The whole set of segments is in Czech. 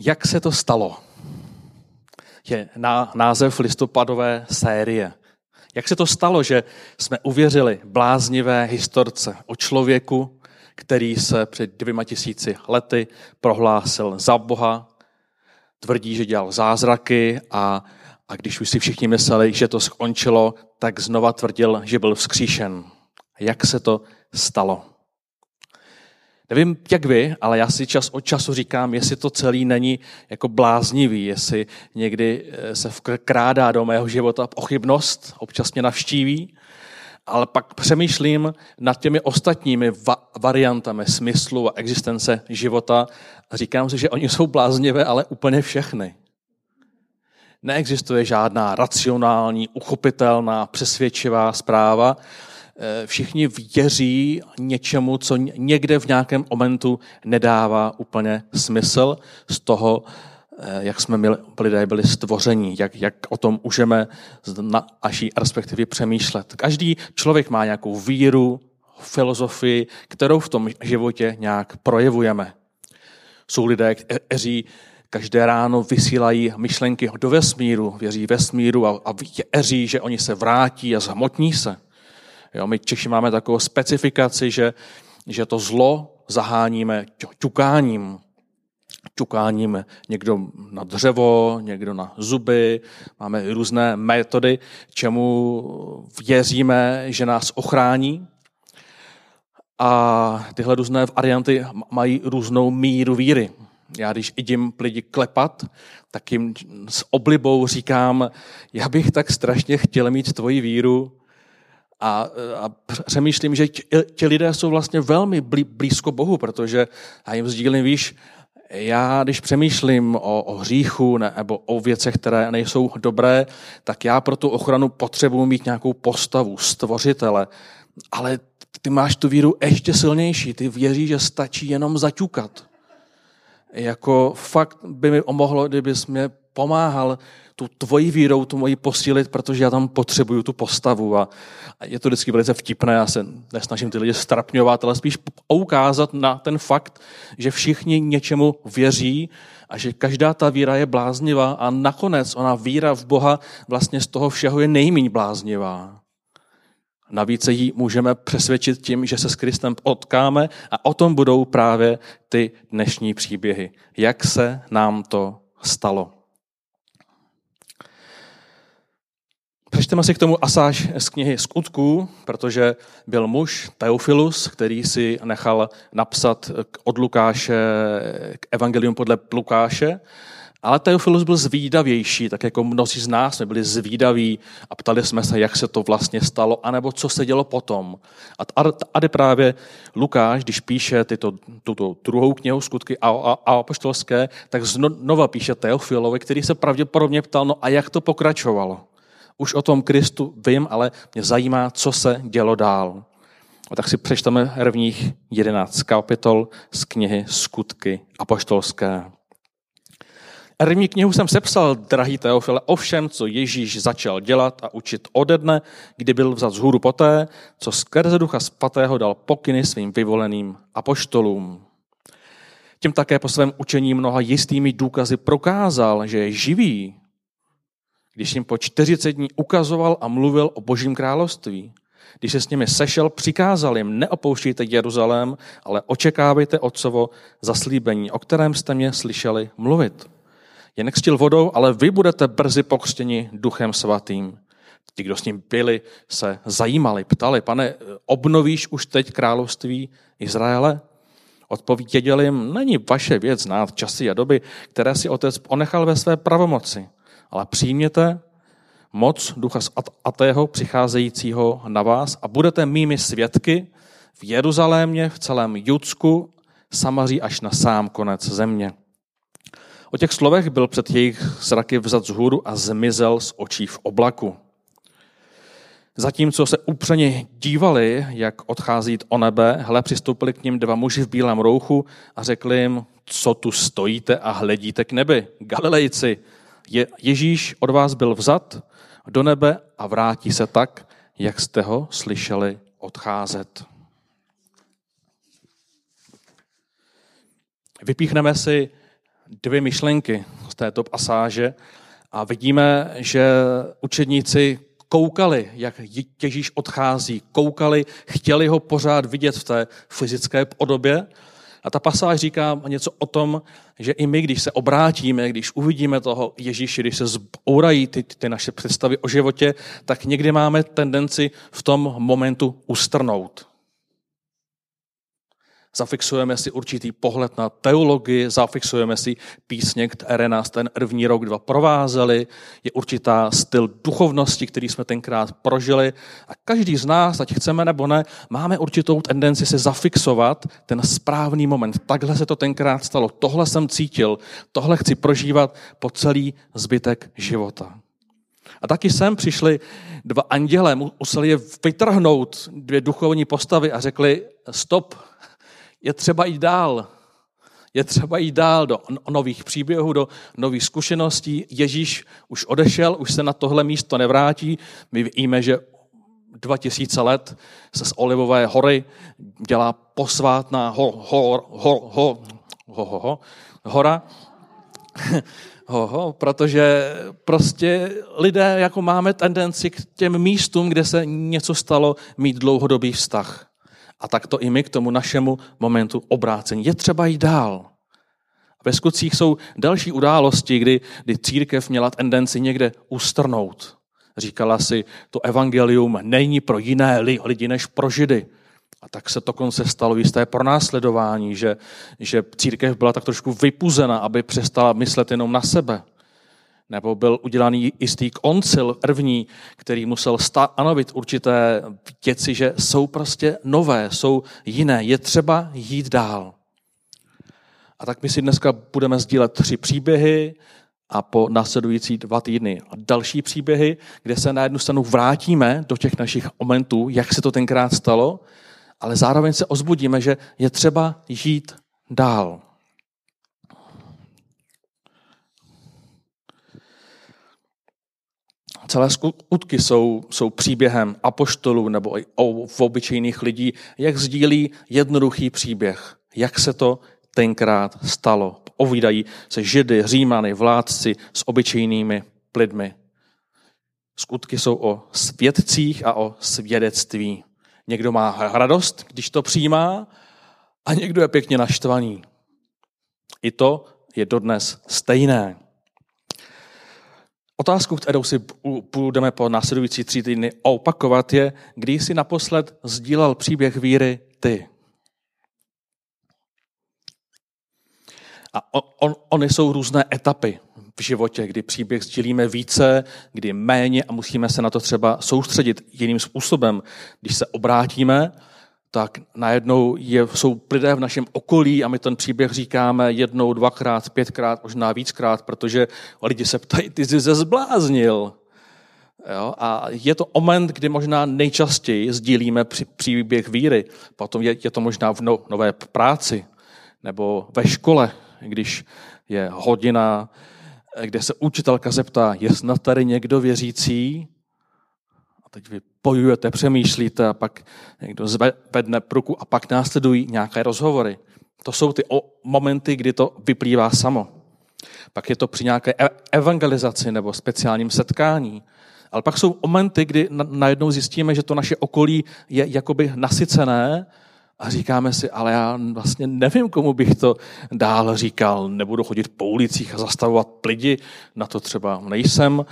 Jak se to stalo? Je na, název listopadové série. Jak se to stalo, že jsme uvěřili bláznivé historce o člověku, který se před dvěma tisíci lety prohlásil za Boha, tvrdí, že dělal zázraky a, a když už si všichni mysleli, že to skončilo, tak znova tvrdil, že byl vzkříšen. Jak se to stalo? Nevím, jak vy, ale já si čas od času říkám, jestli to celý není jako bláznivý, jestli někdy eh, se vkrádá do mého života pochybnost, občas mě navštíví, ale pak přemýšlím nad těmi ostatními va- variantami smyslu a existence života a říkám si, že oni jsou bláznivé, ale úplně všechny. Neexistuje žádná racionální, uchopitelná, přesvědčivá zpráva, všichni věří něčemu, co někde v nějakém momentu nedává úplně smysl z toho, eh, jak jsme my lidé byli stvoření, jak, jak o tom můžeme na naší respektive přemýšlet. Každý člověk má nějakou víru, filozofii, kterou v tom životě nějak projevujeme. Jsou lidé, kteří každé ráno vysílají myšlenky do vesmíru, věří vesmíru a, a věří, že oni se vrátí a zhmotní se. Jo, my Češi máme takovou specifikaci, že, že to zlo zaháníme ťukáním. Ťukáním někdo na dřevo, někdo na zuby, máme různé metody, čemu věříme, že nás ochrání. A tyhle různé varianty mají různou míru víry. Já když idím lidi klepat, tak jim s oblibou říkám, já bych tak strašně chtěl mít tvoji víru, a, a přemýšlím, že ti lidé jsou vlastně velmi blízko Bohu, protože já jim sdílím, víš, já když přemýšlím o, o hříchu nebo o věcech, které nejsou dobré, tak já pro tu ochranu potřebuji mít nějakou postavu, stvořitele. Ale ty máš tu víru ještě silnější. Ty věříš, že stačí jenom zaťukat. Jako fakt by mi omohlo, kdybys mě pomáhal tu tvoji vírou, tu moji posílit, protože já tam potřebuju tu postavu. A, a je to vždycky velice vtipné, já se nesnažím ty lidi strapňovat, ale spíš ukázat na ten fakt, že všichni něčemu věří a že každá ta víra je bláznivá a nakonec ona víra v Boha vlastně z toho všeho je nejméně bláznivá. Navíc ji můžeme přesvědčit tím, že se s Kristem potkáme a o tom budou právě ty dnešní příběhy. Jak se nám to stalo. Přečteme si k tomu asáž z knihy Skutků, protože byl muž Teofilus, který si nechal napsat od Lukáše k evangelium podle Lukáše, ale Teofilus byl zvídavější, tak jako mnozí z nás jsme byli zvídaví a ptali jsme se, jak se to vlastně stalo, anebo co se dělo potom. A tady právě Lukáš, když píše tyto, tuto druhou knihu Skutky a, a, a apoštolské, tak znova píše Teofilovi, který se pravděpodobně ptal, no a jak to pokračovalo. Už o tom Kristu vím, ale mě zajímá, co se dělo dál. A tak si přečteme prvních 11 kapitol z knihy Skutky apoštolské. První knihu jsem sepsal, drahý Teofile, o všem, co Ježíš začal dělat a učit ode dne, kdy byl vzat z hůru poté, co skrze ducha svatého dal pokyny svým vyvoleným apoštolům. Tím také po svém učení mnoha jistými důkazy prokázal, že je živý když jim po 40 dní ukazoval a mluvil o božím království. Když se s nimi sešel, přikázal jim, neopouštějte Jeruzalém, ale očekávejte otcovo zaslíbení, o kterém jste mě slyšeli mluvit. Je nechstil vodou, ale vy budete brzy pokřtěni duchem svatým. Ti, kdo s ním byli, se zajímali, ptali, pane, obnovíš už teď království Izraele? Odpověděl jim, není vaše věc znát časy a doby, které si otec ponechal ve své pravomoci ale přijměte moc ducha atého přicházejícího na vás a budete mými svědky v Jeruzalémě, v celém Judsku, Samaří až na sám konec země. O těch slovech byl před jejich zraky vzat z hůru a zmizel z očí v oblaku. Zatímco se upřeně dívali, jak odchází o nebe, hle, přistoupili k ním dva muži v bílém rouchu a řekli jim, co tu stojíte a hledíte k nebi. Galilejci, je, Ježíš od vás byl vzat do nebe a vrátí se tak, jak jste ho slyšeli odcházet. Vypíchneme si dvě myšlenky z této pasáže a vidíme, že učedníci koukali, jak Ježíš odchází, koukali, chtěli ho pořád vidět v té fyzické podobě. A ta pasáž říká něco o tom, že i my, když se obrátíme, když uvidíme toho Ježíše, když se zbourají ty, ty naše představy o životě, tak někdy máme tendenci v tom momentu ustrnout zafixujeme si určitý pohled na teologii, zafixujeme si písně, které nás ten první rok, dva provázely, je určitá styl duchovnosti, který jsme tenkrát prožili. A každý z nás, ať chceme nebo ne, máme určitou tendenci se zafixovat ten správný moment. Takhle se to tenkrát stalo, tohle jsem cítil, tohle chci prožívat po celý zbytek života. A taky sem přišli dva anděle, museli je vytrhnout dvě duchovní postavy a řekli, stop, je třeba jít dál. Je třeba jít dál do nových příběhů, do nových zkušeností. Ježíš už odešel, už se na tohle místo nevrátí. My víme, že 2000 let se z Olivové hory dělá posvátná ho, ho, ho, ho, ho, ho, ho, hora, ho, ho, protože prostě lidé jako máme tendenci k těm místům, kde se něco stalo, mít dlouhodobý vztah. A tak to i my k tomu našemu momentu obrácení. Je třeba jít dál. Ve skutcích jsou další události, kdy, kdy církev měla tendenci někde ustrnout. Říkala si, to evangelium není pro jiné lidi než pro židy. A tak se to konce stalo jisté pronásledování, že, že církev byla tak trošku vypuzena, aby přestala myslet jenom na sebe. Nebo byl udělaný jistý koncil první, který musel stanovit určité věci, že jsou prostě nové, jsou jiné. Je třeba jít dál. A tak my si dneska budeme sdílet tři příběhy a po následující dva týdny a další příběhy, kde se na jednu stranu vrátíme do těch našich momentů, jak se to tenkrát stalo, ale zároveň se ozbudíme, že je třeba jít dál. Celé skutky jsou, jsou příběhem apoštolů nebo i o, v obyčejných lidí, jak sdílí jednoduchý příběh, jak se to tenkrát stalo. Ovídají se židy, římany, vládci s obyčejnými lidmi. Skutky jsou o svědcích a o svědectví. Někdo má radost, když to přijímá, a někdo je pěkně naštvaný. I to je dodnes stejné. Otázku, kterou si budeme po následující tři týdny opakovat, je, kdy jsi naposled sdílel příběh víry ty. A on, on, ony jsou různé etapy v životě, kdy příběh sdílíme více, kdy méně a musíme se na to třeba soustředit jiným způsobem. Když se obrátíme, tak najednou je, jsou lidé v našem okolí a my ten příběh říkáme jednou, dvakrát, pětkrát, možná víckrát, protože lidi se ptají, ty jsi se zbláznil. Jo? A je to moment, kdy možná nejčastěji sdílíme při, příběh víry. Potom je, je to možná v no, nové práci nebo ve škole, když je hodina, kde se učitelka zeptá, je snad tady někdo věřící? Teď vy bojujete, přemýšlíte a pak někdo zvedne pruku a pak následují nějaké rozhovory. To jsou ty momenty, kdy to vyplývá samo. Pak je to při nějaké e- evangelizaci nebo speciálním setkání. Ale pak jsou momenty, kdy najednou zjistíme, že to naše okolí je jakoby nasycené a říkáme si, ale já vlastně nevím, komu bych to dál říkal. Nebudu chodit po ulicích a zastavovat lidi, na to třeba nejsem.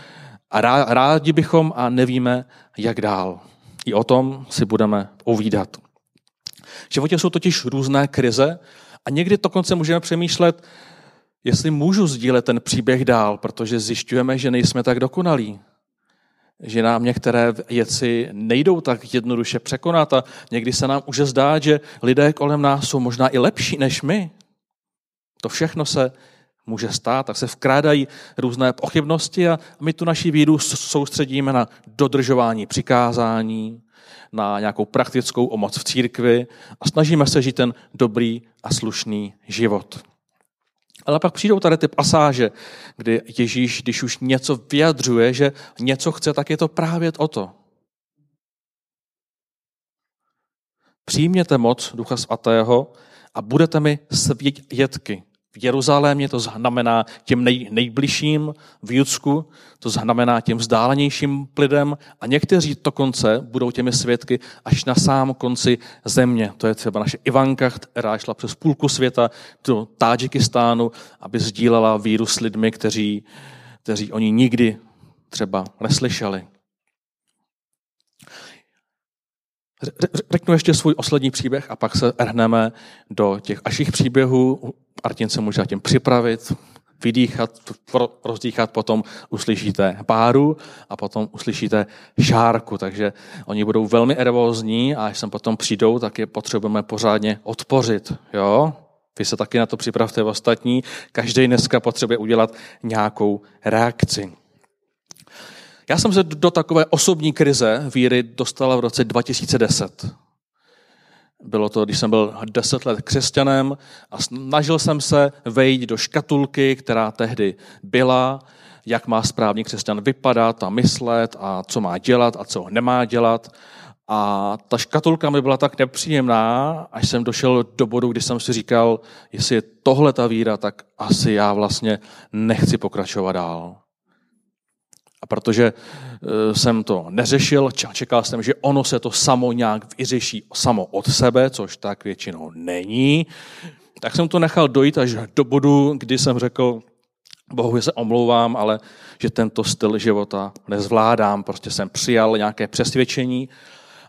A rádi bychom a nevíme, jak dál. I o tom si budeme povídat. V životě jsou totiž různé krize a někdy dokonce můžeme přemýšlet, jestli můžu sdílet ten příběh dál, protože zjišťujeme, že nejsme tak dokonalí. Že nám některé věci nejdou tak jednoduše překonat a někdy se nám už zdá, že lidé kolem nás jsou možná i lepší než my. To všechno se může stát, tak se vkrádají různé pochybnosti a my tu naši víru soustředíme na dodržování přikázání, na nějakou praktickou omoc v církvi a snažíme se žít ten dobrý a slušný život. Ale pak přijdou tady ty pasáže, kdy Ježíš, když už něco vyjadřuje, že něco chce, tak je to právě o to. Přijměte moc Ducha Svatého a budete mi svědky v Jeruzalémě, to znamená těm nej, nejbližším, v Judsku, to znamená těm vzdálenějším lidem a někteří dokonce budou těmi svědky až na sám konci země. To je třeba naše Ivanka, která šla přes půlku světa do Tádžikistánu, aby sdílela víru s lidmi, kteří, kteří oni nikdy třeba neslyšeli. Řeknu ještě svůj poslední příběh a pak se hrneme do těch aších příběhů. Martin se může tím připravit, vydýchat, rozdýchat, potom uslyšíte páru a potom uslyšíte žárku, takže oni budou velmi nervózní a až sem potom přijdou, tak je potřebujeme pořádně odpořit. Jo? Vy se taky na to připravte v ostatní. Každý dneska potřebuje udělat nějakou reakci. Já jsem se do takové osobní krize víry dostala v roce 2010. Bylo to, když jsem byl deset let křesťanem a snažil jsem se vejít do škatulky, která tehdy byla, jak má správný křesťan vypadat a myslet a co má dělat a co nemá dělat. A ta škatulka mi byla tak nepříjemná, až jsem došel do bodu, kdy jsem si říkal, jestli je tohle ta víra, tak asi já vlastně nechci pokračovat dál. A protože e, jsem to neřešil, čekal jsem, že ono se to samo nějak vyřeší samo od sebe, což tak většinou není, tak jsem to nechal dojít až do bodu, kdy jsem řekl, Bohu se omlouvám, ale že tento styl života nezvládám. Prostě jsem přijal nějaké přesvědčení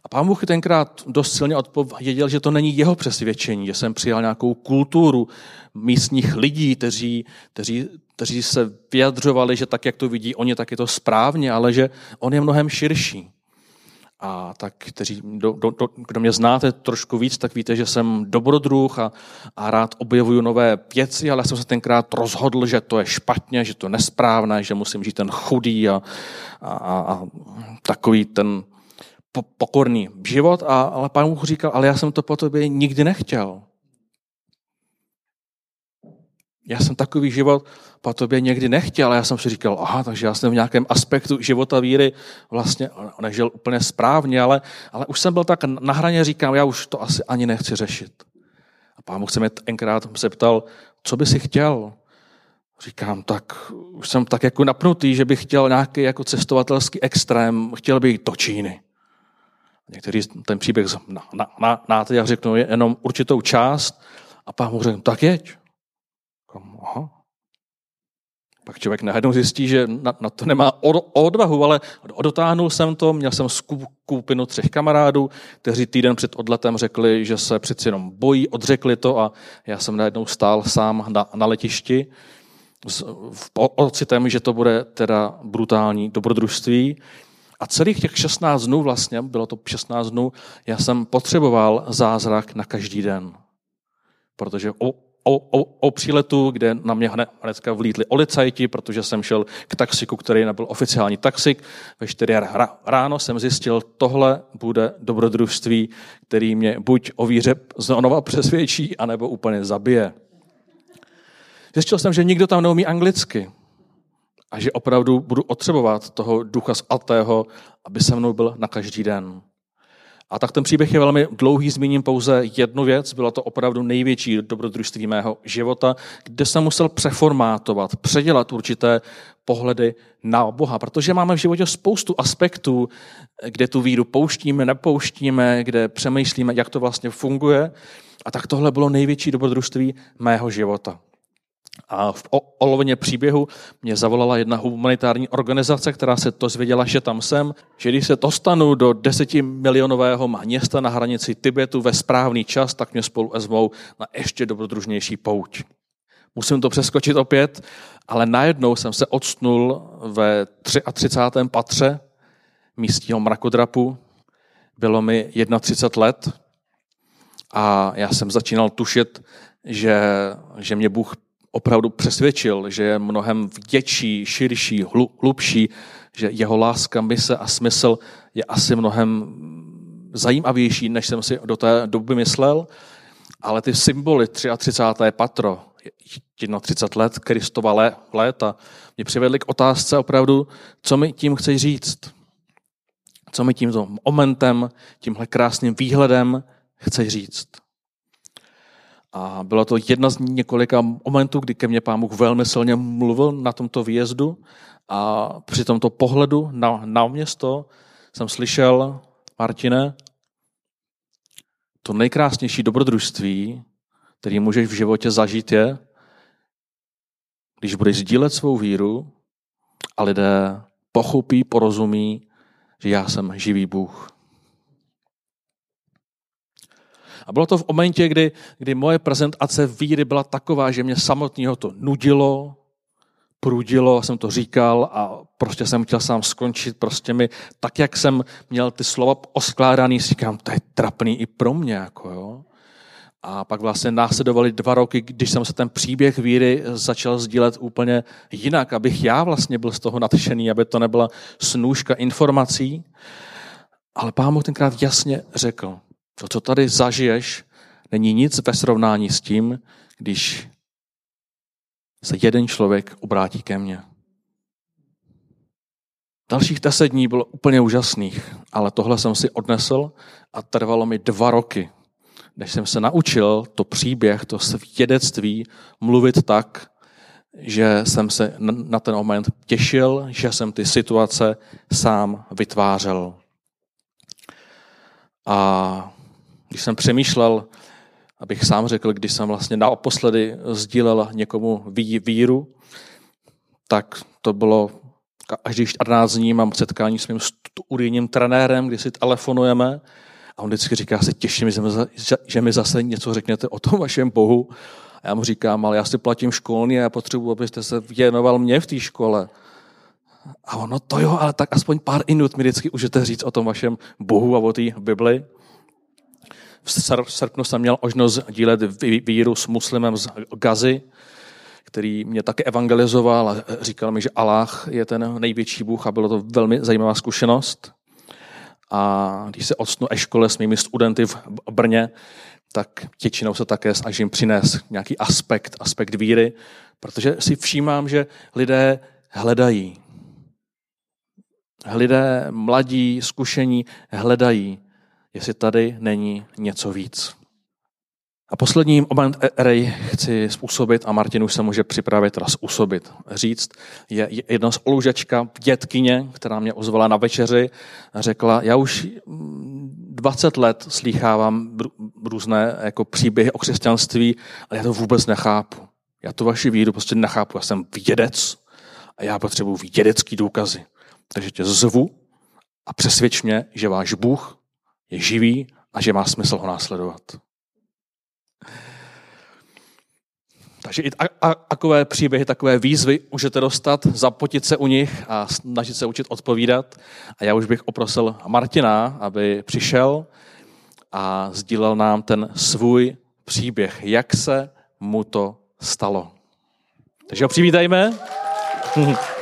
a pán Bůh tenkrát dost silně odpověděl, že to není jeho přesvědčení, že jsem přijal nějakou kulturu místních lidí, kteří, kteří, kteří se vyjadřovali, že tak, jak to vidí oni, tak je to správně, ale že on je mnohem širší. A tak, kteří, do, do, do, kdo mě znáte trošku víc, tak víte, že jsem dobrodruh a, a rád objevuju nové věci, ale jsem se tenkrát rozhodl, že to je špatně, že to je nesprávné, že musím žít ten chudý a, a, a takový ten pokorný život, a, ale pán Bůh říkal, ale já jsem to po tobě nikdy nechtěl. Já jsem takový život po tobě někdy nechtěl, ale já jsem si říkal, aha, takže já jsem v nějakém aspektu života víry vlastně nežil úplně správně, ale, ale už jsem byl tak na hraně, říkám, já už to asi ani nechci řešit. A pán Bůh se mě tenkrát zeptal, co by si chtěl? Říkám, tak už jsem tak jako napnutý, že bych chtěl nějaký jako cestovatelský extrém, chtěl bych do Číny. Někteří ten příběh na, na, na, na já řeknu jenom určitou část a pán mu řekl, tak jeď. Aha. Pak člověk najednou zjistí, že na, na to nemá odvahu, ale dotáhnul jsem to, měl jsem skupinu třech kamarádů, kteří týden před odletem řekli, že se přeci jenom bojí, odřekli to a já jsem najednou stál sám na, na letišti s ocitem, že to bude teda brutální dobrodružství. A celých těch 16 dnů vlastně, bylo to 16 dnů, já jsem potřeboval zázrak na každý den. Protože o, o, o, o příletu, kde na mě hned, hnedka vlítli olicajti, protože jsem šel k taxiku, který nebyl oficiální taxik. Ve 4 ráno jsem zjistil, tohle bude dobrodružství, který mě buď o víře znova přesvědčí, anebo úplně zabije. Zjistil jsem, že nikdo tam neumí anglicky a že opravdu budu otřebovat toho ducha svatého, aby se mnou byl na každý den. A tak ten příběh je velmi dlouhý, zmíním pouze jednu věc. Bylo to opravdu největší dobrodružství mého života, kde jsem musel přeformátovat, předělat určité pohledy na Boha, protože máme v životě spoustu aspektů, kde tu víru pouštíme, nepouštíme, kde přemýšlíme, jak to vlastně funguje. A tak tohle bylo největší dobrodružství mého života. A v olovině příběhu mě zavolala jedna humanitární organizace, která se to zvěděla, že tam jsem, že když se dostanu do desetimilionového města na hranici Tibetu ve správný čas, tak mě spolu vezmou na ještě dobrodružnější pouť. Musím to přeskočit opět, ale najednou jsem se odstnul ve 33. patře místního mrakodrapu. Bylo mi 31 let a já jsem začínal tušit, že, že mě Bůh opravdu přesvědčil, že je mnohem větší, širší, hlubší, že jeho láska, mise a smysl je asi mnohem zajímavější, než jsem si do té doby myslel. Ale ty symboly 33. patro, 31 let Kristova léta, mě přivedly k otázce opravdu, co mi tím chceš říct. Co mi tímto momentem, tímhle krásným výhledem chceš říct. A bylo to jedna z několika momentů, kdy ke mně pán Bůh velmi silně mluvil na tomto výjezdu a při tomto pohledu na, na město jsem slyšel, Martine, to nejkrásnější dobrodružství, který můžeš v životě zažít, je, když budeš sdílet svou víru a lidé pochopí, porozumí, že já jsem živý Bůh. A bylo to v momentě, kdy, kdy moje prezentace víry byla taková, že mě samotného to nudilo, prudilo, jsem to říkal a prostě jsem chtěl sám skončit. Prostě mi, tak jak jsem měl ty slova oskládaný, si říkám, to je trapný i pro mě. Jako jo. A pak vlastně následovali dva roky, když jsem se ten příběh víry začal sdílet úplně jinak, abych já vlastně byl z toho natřený, aby to nebyla snůžka informací. Ale pán Bůh tenkrát jasně řekl, to, co tady zažiješ, není nic ve srovnání s tím, když se jeden člověk obrátí ke mně. Dalších deset dní bylo úplně úžasných, ale tohle jsem si odnesl a trvalo mi dva roky, než jsem se naučil to příběh, to svědectví mluvit tak, že jsem se na ten moment těšil, že jsem ty situace sám vytvářel. A když jsem přemýšlel, abych sám řekl, když jsem vlastně naposledy sdílel někomu víru, tak to bylo každých 14 dní mám setkání s mým studijním trenérem, kdy si telefonujeme a on vždycky říká, se těším, že mi zase něco řeknete o tom vašem Bohu. A já mu říkám, ale já si platím školní a já potřebuji, abyste se věnoval mě v té škole. A ono, to jo, ale tak aspoň pár minut mi vždycky můžete říct o tom vašem Bohu a o té Bibli. V srpnu jsem měl možnost dílet víru s muslimem z Gazy, který mě také evangelizoval a říkal mi, že Allah je ten největší Bůh a bylo to velmi zajímavá zkušenost. A když se odstnu e škole s mými studenty v Brně, tak většinou se také snažím přinést nějaký aspekt, aspekt víry, protože si všímám, že lidé hledají. Lidé mladí, zkušení hledají jestli tady není něco víc. A poslední moment, který chci způsobit, a Martin už se může připravit raz usobit, říct, je jedna z olužečka dětkyně, která mě ozvala na večeři řekla, já už 20 let slýchávám různé jako příběhy o křesťanství, ale já to vůbec nechápu. Já tu vaši víru prostě nechápu. Já jsem vědec a já potřebuji vědecký důkazy. Takže tě zvu a přesvědč mě, že váš Bůh je živý a že má smysl ho následovat. Takže i takové příběhy, takové výzvy můžete dostat, zapotit se u nich a snažit se učit odpovídat. A já už bych oprosil Martina, aby přišel a sdílel nám ten svůj příběh, jak se mu to stalo. Takže ho přivítajme.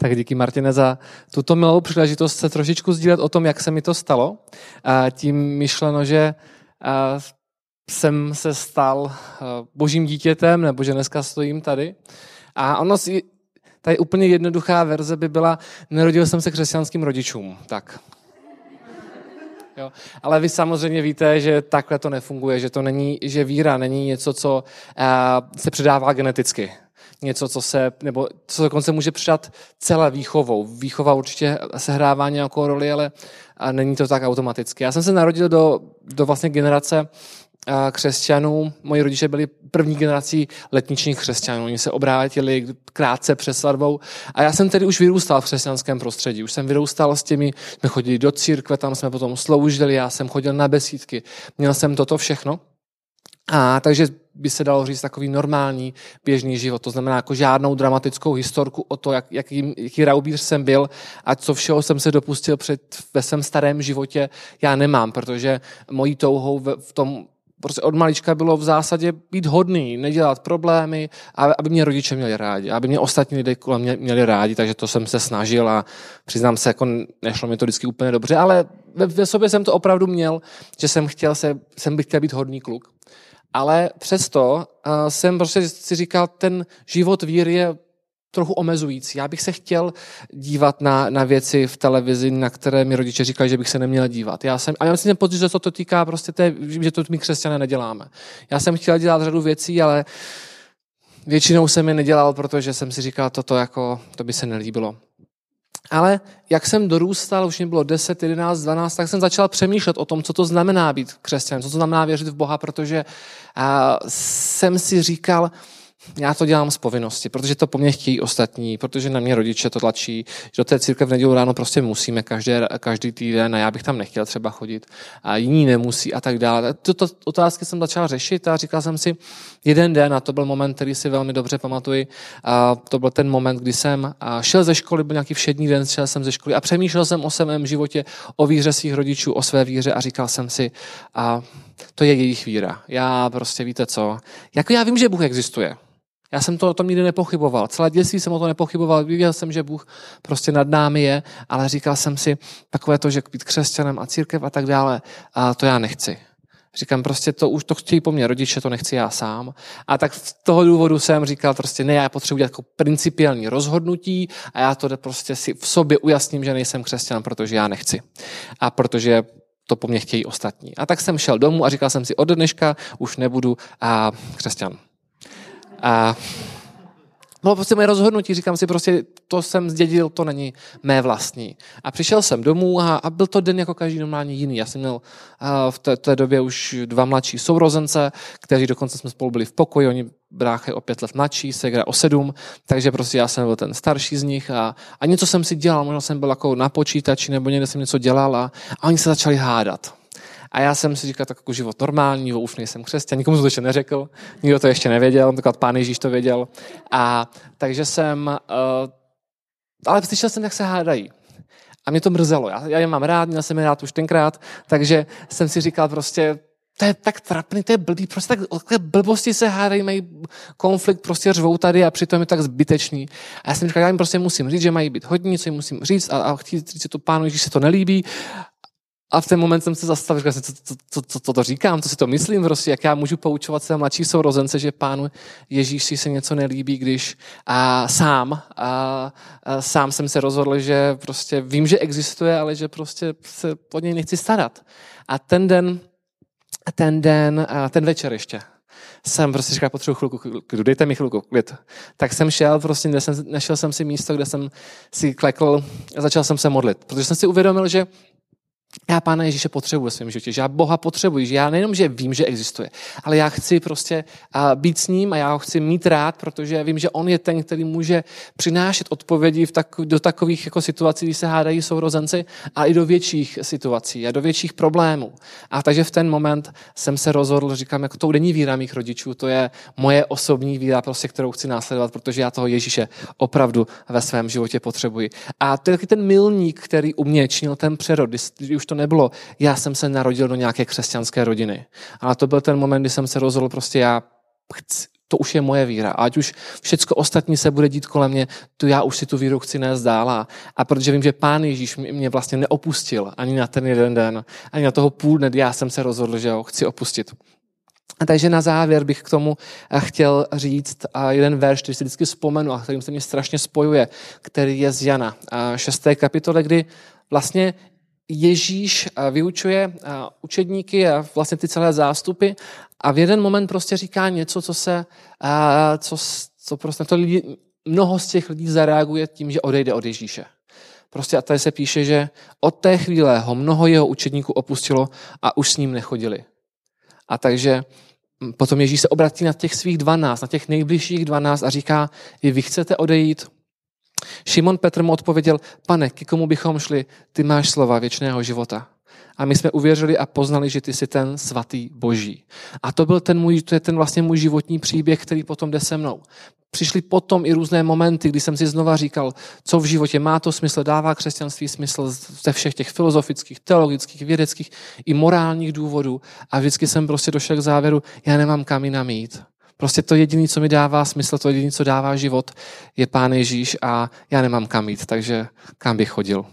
Tak díky Martine za tuto milou příležitost se trošičku sdílet o tom, jak se mi to stalo. A tím myšleno, že jsem se stal božím dítětem, nebo že dneska stojím tady. A ono si, tady úplně jednoduchá verze by byla, nerodil jsem se křesťanským rodičům. Tak. Jo. Ale vy samozřejmě víte, že takhle to nefunguje, že to není, že víra není něco, co se předává geneticky něco, co se, nebo co dokonce může přidat celé výchovou. Výchova určitě sehrává nějakou roli, ale a není to tak automaticky. Já jsem se narodil do, do vlastně generace křesťanů. Moji rodiče byli první generací letničních křesťanů. Oni se obrátili krátce před svatbou. A já jsem tedy už vyrůstal v křesťanském prostředí. Už jsem vyrůstal s těmi, jsme chodili do církve, tam jsme potom sloužili, já jsem chodil na besídky. Měl jsem toto všechno. A takže by se dalo říct takový normální běžný život. To znamená jako žádnou dramatickou historku o to, jak, jaký, jaký raubíř jsem byl a co všeho jsem se dopustil před, ve svém starém životě, já nemám, protože mojí touhou v, v tom prostě od malička bylo v zásadě být hodný, nedělat problémy, aby mě rodiče měli rádi, aby mě ostatní lidé kolem mě měli rádi, takže to jsem se snažil a přiznám se, jako nešlo mi to vždycky úplně dobře, ale ve, ve sobě jsem to opravdu měl, že jsem chtěl se, jsem bych chtěl být hodný kluk. Ale přesto uh, jsem prostě si říkal, ten život víry je trochu omezující. Já bych se chtěl dívat na, na věci v televizi, na které mi rodiče říkali, že bych se neměl dívat. Já jsem, a já myslím, že to, to týká prostě té, že to my křesťané neděláme. Já jsem chtěl dělat řadu věcí, ale většinou jsem je nedělal, protože jsem si říkal, toto jako, to by se nelíbilo. Ale jak jsem dorůstal, už mě bylo 10, 11, 12, tak jsem začal přemýšlet o tom, co to znamená být křesťanem, co to znamená věřit v Boha, protože jsem si říkal, já to dělám z povinnosti, protože to po mně chtějí ostatní, protože na mě rodiče to tlačí, že do té církve v neděli ráno prostě musíme každý, každý týden a já bych tam nechtěl třeba chodit a jiní nemusí a tak dále. Tyto otázky jsem začal řešit a říkal jsem si jeden den a to byl moment, který si velmi dobře pamatuji. A to byl ten moment, kdy jsem šel ze školy, byl nějaký všední den, šel jsem ze školy a přemýšlel jsem o svém životě, o víře svých rodičů, o své víře a říkal jsem si, a to je jejich víra. Já prostě víte co, jako já vím, že Bůh existuje. Já jsem to o tom nikdy nepochyboval. Celé dětství jsem o to nepochyboval. Viděl jsem, že Bůh prostě nad námi je, ale říkal jsem si takové to, že být křesťanem a církev a tak dále, a to já nechci. Říkám, prostě to už to chtějí po mně rodiče, to nechci já sám. A tak z toho důvodu jsem říkal, prostě ne, já potřebuji dělat jako principiální rozhodnutí a já to prostě si v sobě ujasním, že nejsem křesťan, protože já nechci. A protože to po mně chtějí ostatní. A tak jsem šel domů a říkal jsem si, od dneška už nebudu a křesťan. A bylo prostě moje rozhodnutí, říkám si prostě, to jsem zdědil, to není mé vlastní. A přišel jsem domů a, a byl to den jako každý normální jiný. Já jsem měl a v té, té době už dva mladší sourozence, kteří dokonce jsme spolu byli v pokoji, oni bráchy o pět let mladší, segra o sedm, takže prostě já jsem byl ten starší z nich a, a něco jsem si dělal, možná jsem byl jako na počítači nebo někde jsem něco dělal a, a oni se začali hádat. A já jsem si říkal, tak jako život normální, už nejsem křesťan, nikomu to ještě neřekl, nikdo to ještě nevěděl, taková pán Ježíš to věděl. A takže jsem, uh, ale slyšel jsem, jak se hádají. A mě to mrzelo. Já, já je mám rád, měl jsem je rád už tenkrát, takže jsem si říkal prostě, to je tak trapný, to je blbý, prostě tak, takové blbosti se hádají, mají konflikt, prostě řvou tady a přitom je tak zbytečný. A já jsem říkal, já jim prostě musím říct, že mají být hodní, co jim musím říct a, a chtít říct to pánu, když se to nelíbí a v ten moment jsem se zastavil, říkal jsem, co, co, co, co, co to říkám, co si to myslím, prostě, jak já můžu poučovat své mladší sourozence, že pánu Ježíši se něco nelíbí, když a sám, a, a sám jsem se rozhodl, že prostě vím, že existuje, ale že prostě se od něj nechci starat. A ten den, ten den, a ten večer ještě, jsem prostě říkal, potřebuji chvilku klidu, dejte mi chvilku klid. Tak jsem šel, prostě nešel jsem si místo, kde jsem si klekl a začal jsem se modlit, protože jsem si uvědomil, že já Pána Ježíše potřebuji ve svém životě, že já Boha potřebuji, že já nejenom, že vím, že existuje, ale já chci prostě být s ním a já ho chci mít rád, protože vím, že on je ten, který může přinášet odpovědi v tak, do takových jako situací, kdy se hádají sourozenci a i do větších situací a do větších problémů. A takže v ten moment jsem se rozhodl, říkám, jako to není víra mých rodičů, to je moje osobní víra, prostě, kterou chci následovat, protože já toho Ježíše opravdu ve svém životě potřebuji. A to je taky ten milník, který u mě činil ten přerod, kdy už to nebylo, já jsem se narodil do nějaké křesťanské rodiny. Ale to byl ten moment, kdy jsem se rozhodl, prostě já chci, to už je moje víra. A ať už všecko ostatní se bude dít kolem mě, to já už si tu víru chci nést dál. A, a protože vím, že Pán Ježíš mě vlastně neopustil ani na ten jeden den, ani na toho půl dne, já jsem se rozhodl, že ho chci opustit. A takže na závěr bych k tomu eh, chtěl říct eh, jeden verš, který si vždycky vzpomenu a kterým se mě strašně spojuje, který je z Jana, 6. Eh, kapitole, kdy vlastně Ježíš eh, vyučuje eh, učedníky a vlastně ty celé zástupy a v jeden moment prostě říká něco, co se, eh, co, co prostě to lidi, mnoho z těch lidí zareaguje tím, že odejde od Ježíše. Prostě a tady se píše, že od té chvíle ho mnoho jeho učedníků opustilo a už s ním nechodili. A takže hm, potom Ježíš se obratí na těch svých dvanáct, na těch nejbližších dvanáct a říká, vy chcete odejít, Šimon Petr mu odpověděl, pane, k komu bychom šli, ty máš slova věčného života. A my jsme uvěřili a poznali, že ty jsi ten svatý boží. A to byl ten můj, to je ten vlastně můj životní příběh, který potom jde se mnou. Přišly potom i různé momenty, kdy jsem si znova říkal, co v životě má to smysl, dává křesťanství smysl ze všech těch filozofických, teologických, vědeckých i morálních důvodů. A vždycky jsem prostě došel k závěru, já nemám kam jinam jít. Prostě to jediné, co mi dává smysl, to jediné, co dává život, je Pán Ježíš a já nemám kam jít, takže kam bych chodil.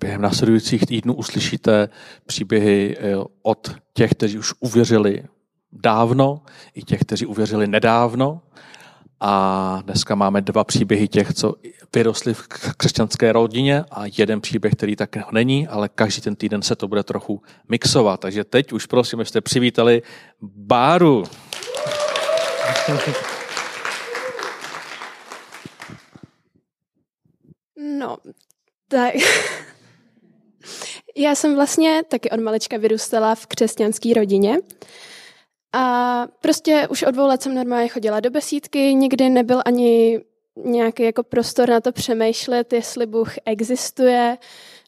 Během následujících týdnů uslyšíte příběhy eh, od těch, kteří už uvěřili dávno, i těch, kteří uvěřili nedávno. A dneska máme dva příběhy těch, co vyrostli v křesťanské rodině a jeden příběh, který tak není, ale každý ten týden se to bude trochu mixovat. Takže teď už prosím, abyste přivítali Báru. No, tak... Já jsem vlastně taky od malička vyrůstala v křesťanské rodině. A prostě už od dvou let jsem normálně chodila do besídky, nikdy nebyl ani nějaký jako prostor na to přemýšlet, jestli Bůh existuje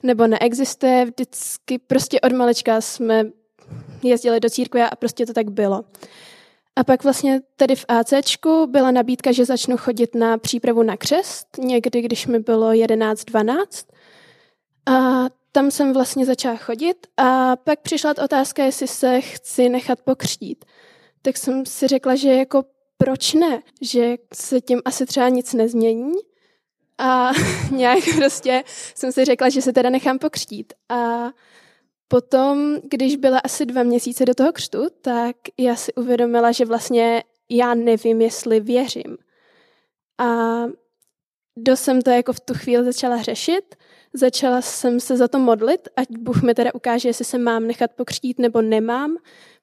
nebo neexistuje. Vždycky prostě od malička jsme jezdili do církve a prostě to tak bylo. A pak vlastně tady v ACčku byla nabídka, že začnu chodit na přípravu na křest, někdy, když mi bylo 11-12. A tam jsem vlastně začala chodit a pak přišla otázka, jestli se chci nechat pokřtít. Tak jsem si řekla, že jako proč ne, že se tím asi třeba nic nezmění. A nějak prostě jsem si řekla, že se teda nechám pokřtít. A Potom, když byla asi dva měsíce do toho křtu, tak já si uvědomila, že vlastně já nevím, jestli věřím. A dost jsem to jako v tu chvíli začala řešit. Začala jsem se za to modlit, ať Bůh mi teda ukáže, jestli se mám nechat pokřtít nebo nemám,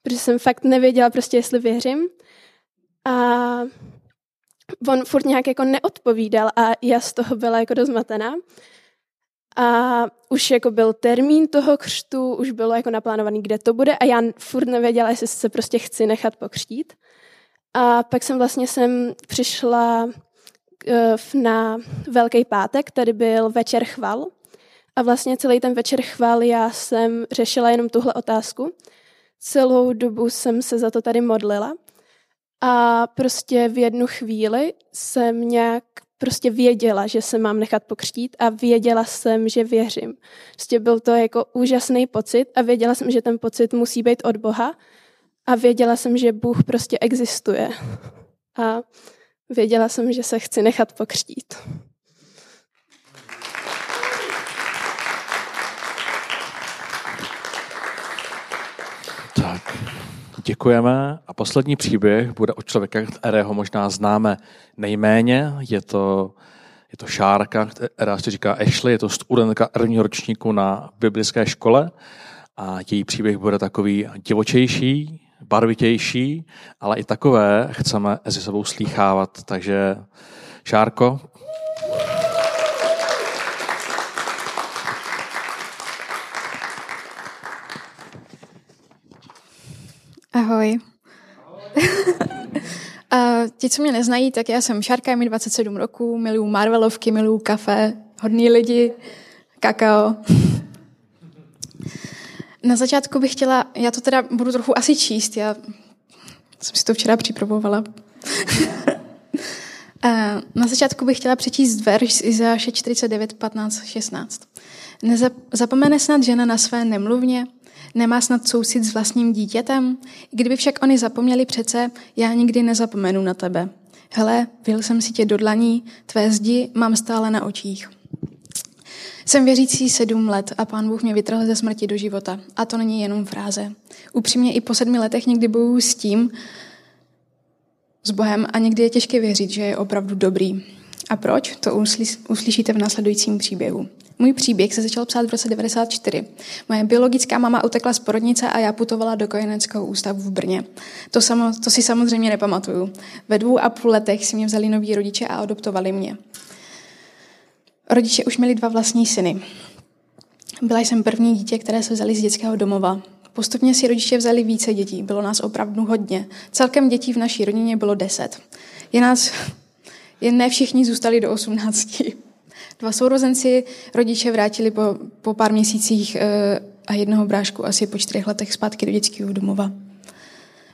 protože jsem fakt nevěděla prostě, jestli věřím. A on furt nějak jako neodpovídal a já z toho byla jako dozmatená. A už jako byl termín toho křtu, už bylo jako naplánovaný, kde to bude a já furt nevěděla, jestli se prostě chci nechat pokřtít. A pak jsem vlastně sem přišla na Velký pátek, tady byl večer chval. A vlastně celý ten večer chval já jsem řešila jenom tuhle otázku. Celou dobu jsem se za to tady modlila. A prostě v jednu chvíli jsem nějak prostě věděla, že se mám nechat pokřtít a věděla jsem, že věřím. Prostě byl to jako úžasný pocit a věděla jsem, že ten pocit musí být od Boha a věděla jsem, že Bůh prostě existuje. A věděla jsem, že se chci nechat pokřtít. Tak, děkujeme. A poslední příběh bude o člověka, kterého možná známe nejméně. Je to, je to Šárka, která se říká Ashley, je to studentka prvního ročníku na biblické škole. A její příběh bude takový divočejší, barvitější, ale i takové chceme se sebou slýchávat. Takže Šárko, Ahoj. A ti, co mě neznají, tak já jsem Šárka, mi 27 roků, miluju Marvelovky, miluju kafe, hodní lidi, kakao. Na začátku bych chtěla, já to teda budu trochu asi číst, já jsem si to včera připravovala. A na začátku bych chtěla přečíst verš z Izáše 49, 15, 16. Nezapomene snad žena na své nemluvně, Nemá snad soucit s vlastním dítětem? Kdyby však oni zapomněli přece, já nikdy nezapomenu na tebe. Hele, vyl jsem si tě do dlaní, tvé zdi mám stále na očích. Jsem věřící sedm let a pán Bůh mě vytrhl ze smrti do života. A to není jenom fráze. Upřímně i po sedmi letech někdy bojuju s tím, s Bohem a někdy je těžké věřit, že je opravdu dobrý. A proč? To uslyšíte v následujícím příběhu. Můj příběh se začal psát v roce 94. Moje biologická mama utekla z porodnice a já putovala do kojeneckého ústavu v Brně. To, samo, to si samozřejmě nepamatuju. Ve dvou a půl letech si mě vzali noví rodiče a adoptovali mě. Rodiče už měli dva vlastní syny. Byla jsem první dítě, které se vzali z dětského domova. Postupně si rodiče vzali více dětí, bylo nás opravdu hodně. Celkem dětí v naší rodině bylo deset. Je nás, jen ne všichni zůstali do osmnácti. Dva sourozenci rodiče vrátili po, po pár měsících e, a jednoho brášku asi po čtyřech letech zpátky do dětského domova.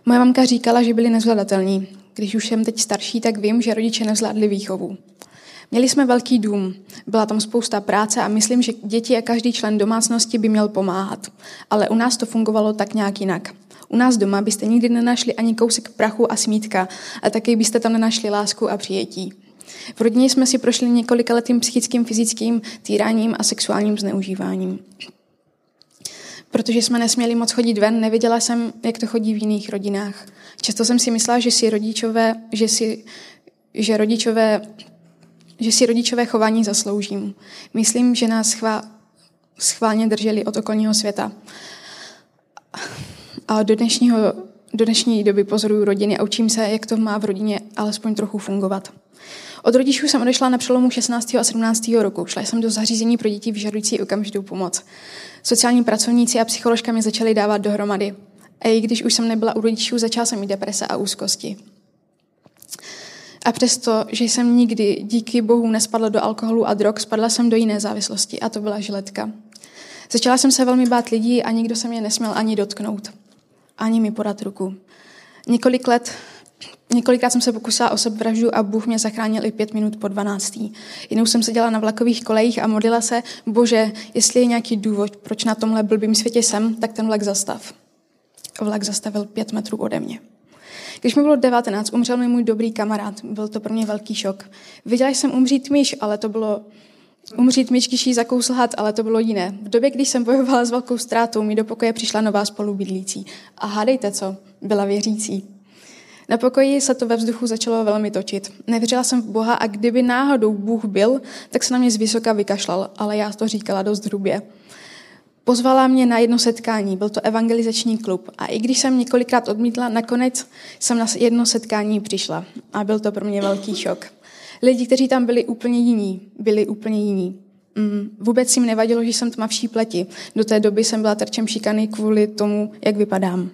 Moje mamka říkala, že byli nezvladatelní. Když už jsem teď starší, tak vím, že rodiče nezvládli výchovu. Měli jsme velký dům, byla tam spousta práce a myslím, že děti a každý člen domácnosti by měl pomáhat. Ale u nás to fungovalo tak nějak jinak. U nás doma byste nikdy nenašli ani kousek prachu a smítka a taky byste tam nenašli lásku a přijetí. V rodině jsme si prošli několika letým psychickým, fyzickým týráním a sexuálním zneužíváním. Protože jsme nesměli moc chodit ven, nevěděla jsem, jak to chodí v jiných rodinách. Často jsem si myslela, že si rodičové, že si, že rodičové, že si rodičové chování zasloužím. Myslím, že nás chvá, schválně drželi od okolního světa. A do, dnešního, do dnešní doby pozoruju rodiny a učím se, jak to má v rodině alespoň trochu fungovat. Od rodičů jsem odešla na přelomu 16. a 17. roku. Šla jsem do zařízení pro děti vyžadující okamžitou pomoc. Sociální pracovníci a psycholožka mě začaly dávat dohromady. A i když už jsem nebyla u rodičů, začala jsem mít deprese a úzkosti. A přesto, že jsem nikdy díky bohu nespadla do alkoholu a drog, spadla jsem do jiné závislosti a to byla žiletka. Začala jsem se velmi bát lidí a nikdo se mě nesměl ani dotknout. Ani mi podat ruku. Několik let Několikrát jsem se pokusila o sebevraždu a Bůh mě zachránil i pět minut po dvanáctý. Jinou jsem seděla na vlakových kolejích a modlila se, bože, jestli je nějaký důvod, proč na tomhle blbým světě jsem, tak ten vlak zastav. Vlak zastavil pět metrů ode mě. Když mi bylo 19, umřel mi můj dobrý kamarád. Byl to pro mě velký šok. Viděla jsem umřít myš, ale to bylo umřít myš, jí zakousl had, ale to bylo jiné. V době, když jsem bojovala s velkou ztrátou, mi do pokoje přišla nová spolubydlící. A hádejte co, byla věřící. Na pokoji se to ve vzduchu začalo velmi točit. Nevěřila jsem v Boha a kdyby náhodou Bůh byl, tak se na mě z vysoka vykašlal, ale já to říkala dost hrubě. Pozvala mě na jedno setkání, byl to evangelizační klub a i když jsem několikrát odmítla, nakonec jsem na jedno setkání přišla a byl to pro mě velký šok. Lidi, kteří tam byli úplně jiní, byli úplně jiní. Mm, vůbec jim nevadilo, že jsem tmavší pleti. Do té doby jsem byla terčem šikany kvůli tomu, jak vypadám.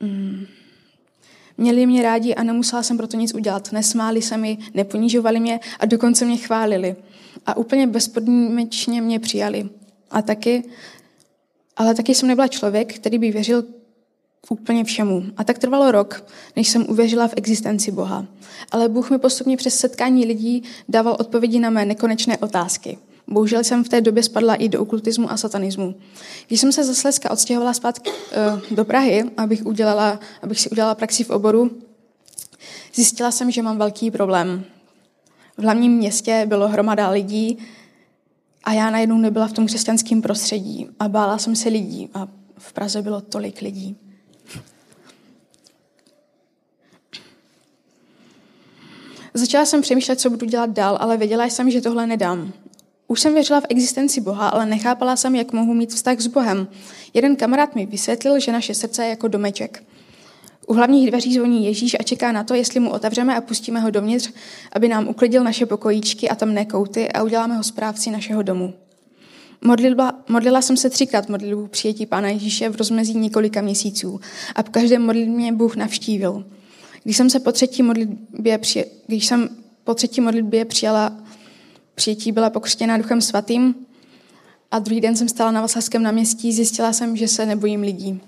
Mm. Měli mě rádi a nemusela jsem proto nic udělat. Nesmáli se mi, neponižovali mě a dokonce mě chválili. A úplně bezpodmínečně mě přijali. A taky, ale taky jsem nebyla člověk, který by věřil úplně všemu. A tak trvalo rok, než jsem uvěřila v existenci Boha. Ale Bůh mi postupně přes setkání lidí dával odpovědi na mé nekonečné otázky. Bohužel jsem v té době spadla i do okultismu a satanismu. Když jsem se ze Slezska odstěhovala zpátky uh, do Prahy, abych, udělala, abych si udělala praxi v oboru, zjistila jsem, že mám velký problém. V hlavním městě bylo hromada lidí a já najednou nebyla v tom křesťanském prostředí a bála jsem se lidí a v Praze bylo tolik lidí. Začala jsem přemýšlet, co budu dělat dál, ale věděla jsem, že tohle nedám. Už jsem věřila v existenci Boha, ale nechápala jsem, jak mohu mít vztah s Bohem. Jeden kamarád mi vysvětlil, že naše srdce je jako domeček. U hlavních dveří zvoní Ježíš a čeká na to, jestli mu otevřeme a pustíme ho dovnitř, aby nám uklidil naše pokojíčky a tamné kouty a uděláme ho správci našeho domu. Modlila, modlila jsem se třikrát modlitbu přijetí Pána Ježíše v rozmezí několika měsíců a po každém modlitbě Bůh navštívil. Když jsem se po třetí modlitbě, při, když jsem po třetí modlitbě přijala přijetí, byla pokřtěna duchem svatým a druhý den jsem stala na Vasaském náměstí, zjistila jsem, že se nebojím lidí.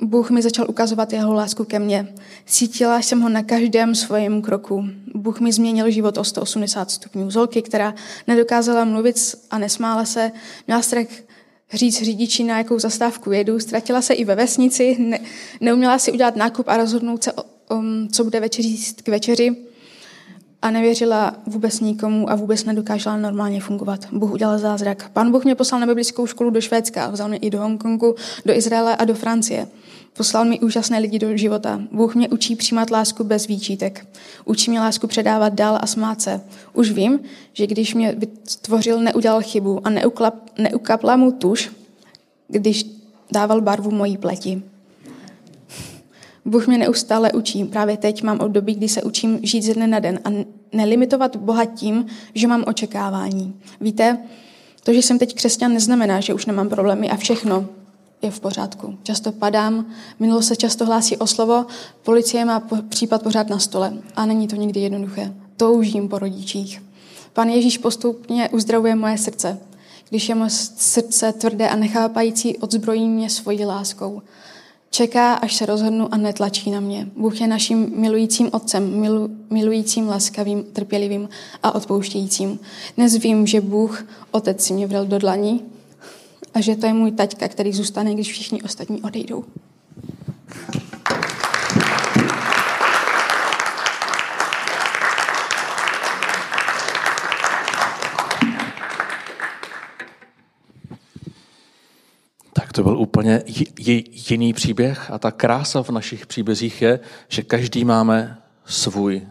Bůh mi začal ukazovat jeho lásku ke mně. Cítila jsem ho na každém svém kroku. Bůh mi změnil život o 180 stupňů. Zolky, která nedokázala mluvit a nesmála se, měla strach říct řidiči, na jakou zastávku jedu, ztratila se i ve vesnici, ne, neuměla si udělat nákup a rozhodnout se, o, o, co bude večeří k večeři a nevěřila vůbec nikomu a vůbec nedokážela normálně fungovat. Bůh udělal zázrak. Pán Bůh mě poslal na biblickou školu do Švédska, vzal mě i do Hongkongu, do Izraele a do Francie. Poslal mi úžasné lidi do života. Bůh mě učí přijímat lásku bez výčítek. Učí mě lásku předávat dál a smát se. Už vím, že když mě vytvořil, neudělal chybu a neuklap, neukapla mu tuš, když dával barvu mojí pleti. Bůh mě neustále učí. Právě teď mám období, kdy se učím žít ze dne na den a nelimitovat Boha tím, že mám očekávání. Víte, to, že jsem teď křesťan, neznamená, že už nemám problémy a všechno je v pořádku. Často padám, minulo se často hlásí o slovo, policie má případ pořád na stole a není to nikdy jednoduché. Toužím po rodičích. Pan Ježíš postupně uzdravuje moje srdce. Když je moje srdce tvrdé a nechápající, odzbrojí mě svojí láskou. Čeká, až se rozhodnu a netlačí na mě. Bůh je naším milujícím otcem, milu, milujícím, laskavým, trpělivým a odpouštějícím. Dnes vím, že Bůh, otec si mě vrel do dlaní a že to je můj taťka, který zůstane, když všichni ostatní odejdou. To byl úplně jiný příběh a ta krása v našich příbězích je, že každý máme svůj,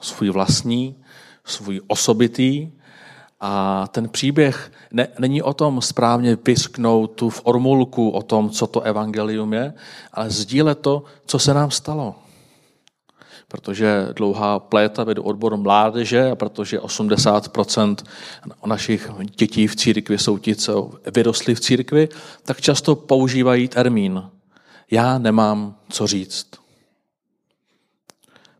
svůj vlastní, svůj osobitý a ten příběh ne, není o tom správně vysknout tu v ormulku o tom, co to evangelium je, ale sdílet to, co se nám stalo protože dlouhá pléta vedu odbor mládeže a protože 80% našich dětí v církvi jsou ti, co vyrostli v církvi, tak často používají termín já nemám co říct.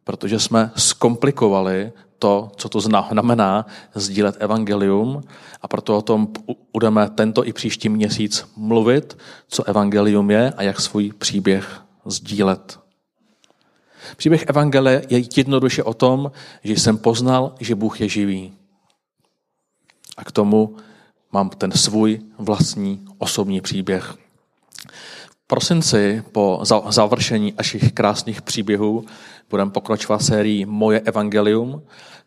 Protože jsme zkomplikovali to, co to znamená sdílet evangelium a proto o tom budeme tento i příští měsíc mluvit, co evangelium je a jak svůj příběh sdílet. Příběh Evangelie je jednoduše o tom, že jsem poznal, že Bůh je živý. A k tomu mám ten svůj vlastní osobní příběh. V prosinci po završení našich krásných příběhů budeme pokračovat sérii Moje evangelium,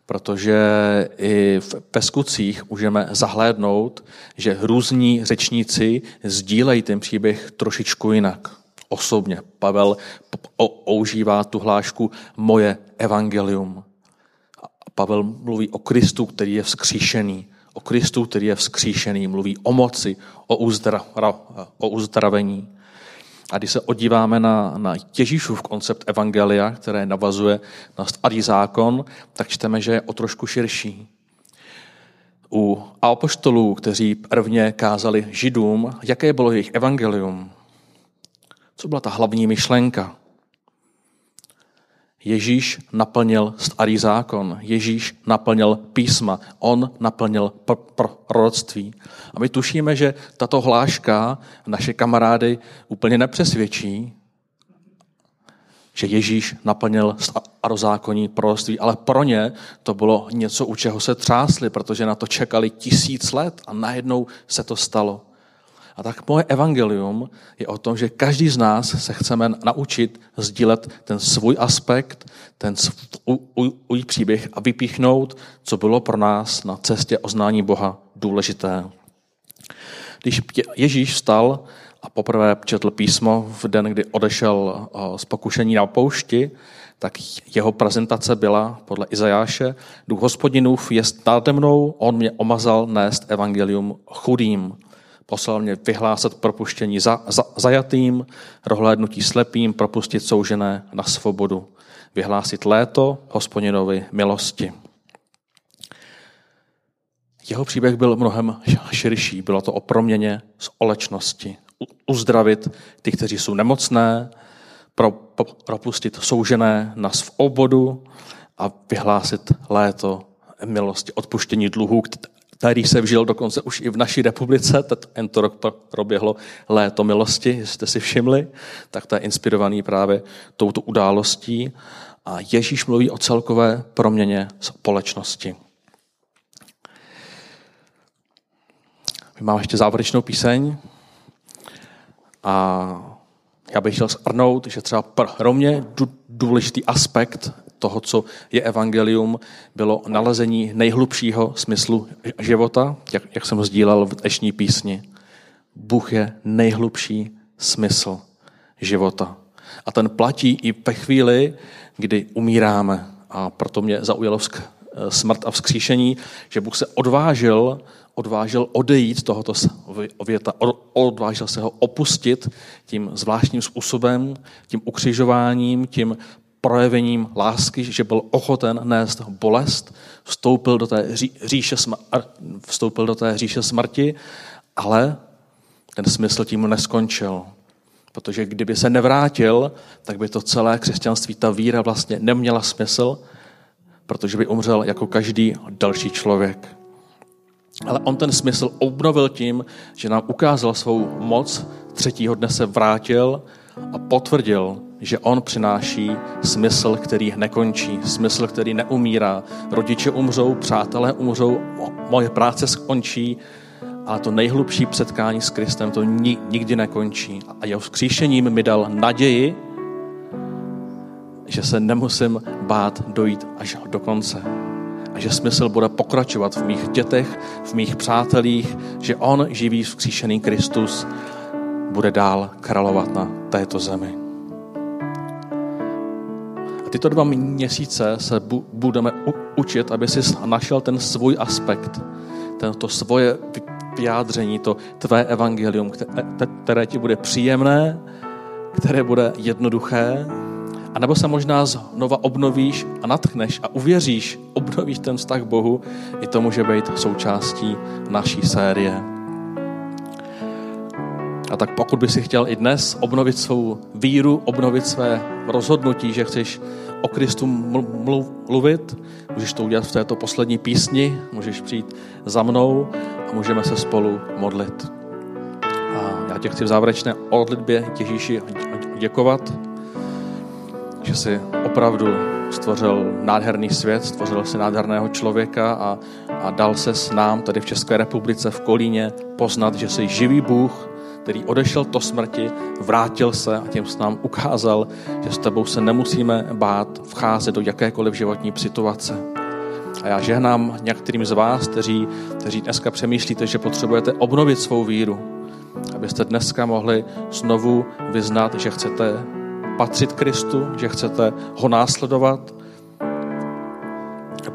protože i v Peskucích můžeme zahlédnout, že různí řečníci sdílejí ten příběh trošičku jinak osobně. Pavel používá tu hlášku moje evangelium. Pavel mluví o Kristu, který je vzkříšený. O Kristu, který je vzkříšený. Mluví o moci, o, uzdra, o uzdravení. A když se odíváme na, na Ježíšův koncept evangelia, které navazuje na starý zákon, tak čteme, že je o trošku širší. U apoštolů, kteří prvně kázali židům, jaké bylo jejich evangelium? Co byla ta hlavní myšlenka? Ježíš naplnil starý zákon, Ježíš naplnil písma, on naplnil proroctví. A my tušíme, že tato hláška naše kamarády úplně nepřesvědčí, že Ježíš naplnil starozákonní proroctví, ale pro ně to bylo něco, u čeho se třásli, protože na to čekali tisíc let a najednou se to stalo. A tak moje evangelium je o tom, že každý z nás se chceme naučit sdílet ten svůj aspekt, ten svůj příběh a vypíchnout, co bylo pro nás na cestě oznání Boha důležité. Když Ježíš vstal a poprvé četl písmo v den, kdy odešel z pokušení na poušti, tak jeho prezentace byla podle Izajáše, duch hospodinův je nade mnou, on mě omazal nést evangelium chudým. Poslal mě vyhlásat propuštění za, za, zajatým, rohlédnutí slepým, propustit soužené na svobodu, vyhlásit léto hospodinovi milosti. Jeho příběh byl mnohem širší. Bylo to o proměně z olečnosti. Uzdravit ty, kteří jsou nemocné, pro, propustit soužené na svobodu a vyhlásit léto milosti, odpuštění dluhů, který se vžil dokonce už i v naší republice. Tento rok proběhlo léto milosti, jste si všimli, tak to je inspirovaný právě touto událostí. A Ježíš mluví o celkové proměně společnosti. My máme ještě závěrečnou píseň a já bych chtěl shrnout, že třeba pro mě důležitý aspekt toho, co je evangelium, bylo nalezení nejhlubšího smyslu života, jak, jak jsem sdílel v dnešní písni. Bůh je nejhlubší smysl života. A ten platí i ve chvíli, kdy umíráme. A proto mě zaujalo smrt a vzkříšení, že Bůh se odvážil, odvážil odejít tohoto věta, odvážil se ho opustit tím zvláštním způsobem, tím ukřižováním, tím projevením lásky, že byl ochoten nést bolest, vstoupil do té říše, smr- vstoupil do té říše smrti, ale ten smysl tím neskončil. Protože kdyby se nevrátil, tak by to celé křesťanství, ta víra vlastně neměla smysl, protože by umřel jako každý další člověk. Ale on ten smysl obnovil tím, že nám ukázal svou moc, třetího dne se vrátil a potvrdil, že on přináší smysl, který nekončí, smysl, který neumírá. Rodiče umřou, přátelé umřou, moje práce skončí, ale to nejhlubší setkání s Kristem to nikdy nekončí. A jeho vzkříšením mi dal naději, že se nemusím bát dojít až do konce. A že smysl bude pokračovat v mých dětech, v mých přátelích, že on, živý vzkříšený Kristus, bude dál královat na této zemi. A tyto dva měsíce se bu- budeme učit, aby si našel ten svůj aspekt, to svoje vyjádření, to tvé evangelium, které ti bude příjemné, které bude jednoduché, a nebo se možná znova obnovíš a natchneš a uvěříš, obnovíš ten vztah k Bohu, i to může být součástí naší série. A tak pokud by si chtěl i dnes obnovit svou víru, obnovit své rozhodnutí, že chceš o Kristu mluvit, můžeš to udělat v této poslední písni, můžeš přijít za mnou a můžeme se spolu modlit. A já tě chci v závěrečné odlitbě Ježíši děkovat, že jsi opravdu stvořil nádherný svět, stvořil si nádherného člověka a, a dal se s nám tady v České republice v Kolíně poznat, že jsi živý Bůh, který odešel do smrti, vrátil se a tím s nám ukázal, že s tebou se nemusíme bát vcházet do jakékoliv životní situace. A já žehnám některým z vás, kteří, kteří dneska přemýšlíte, že potřebujete obnovit svou víru, abyste dneska mohli znovu vyznat, že chcete patřit Kristu, že chcete ho následovat.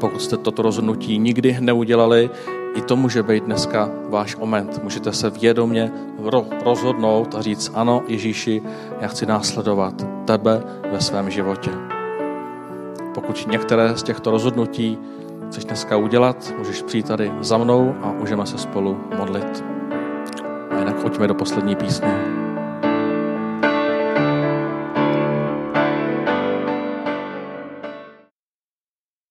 Pokud jste toto rozhodnutí nikdy neudělali, i to může být dneska váš moment. Můžete se vědomě rozhodnout a říct, ano, Ježíši, já chci následovat tebe ve svém životě. Pokud některé z těchto rozhodnutí chceš dneska udělat, můžeš přijít tady za mnou a můžeme se spolu modlit. A jinak pojďme do poslední písně.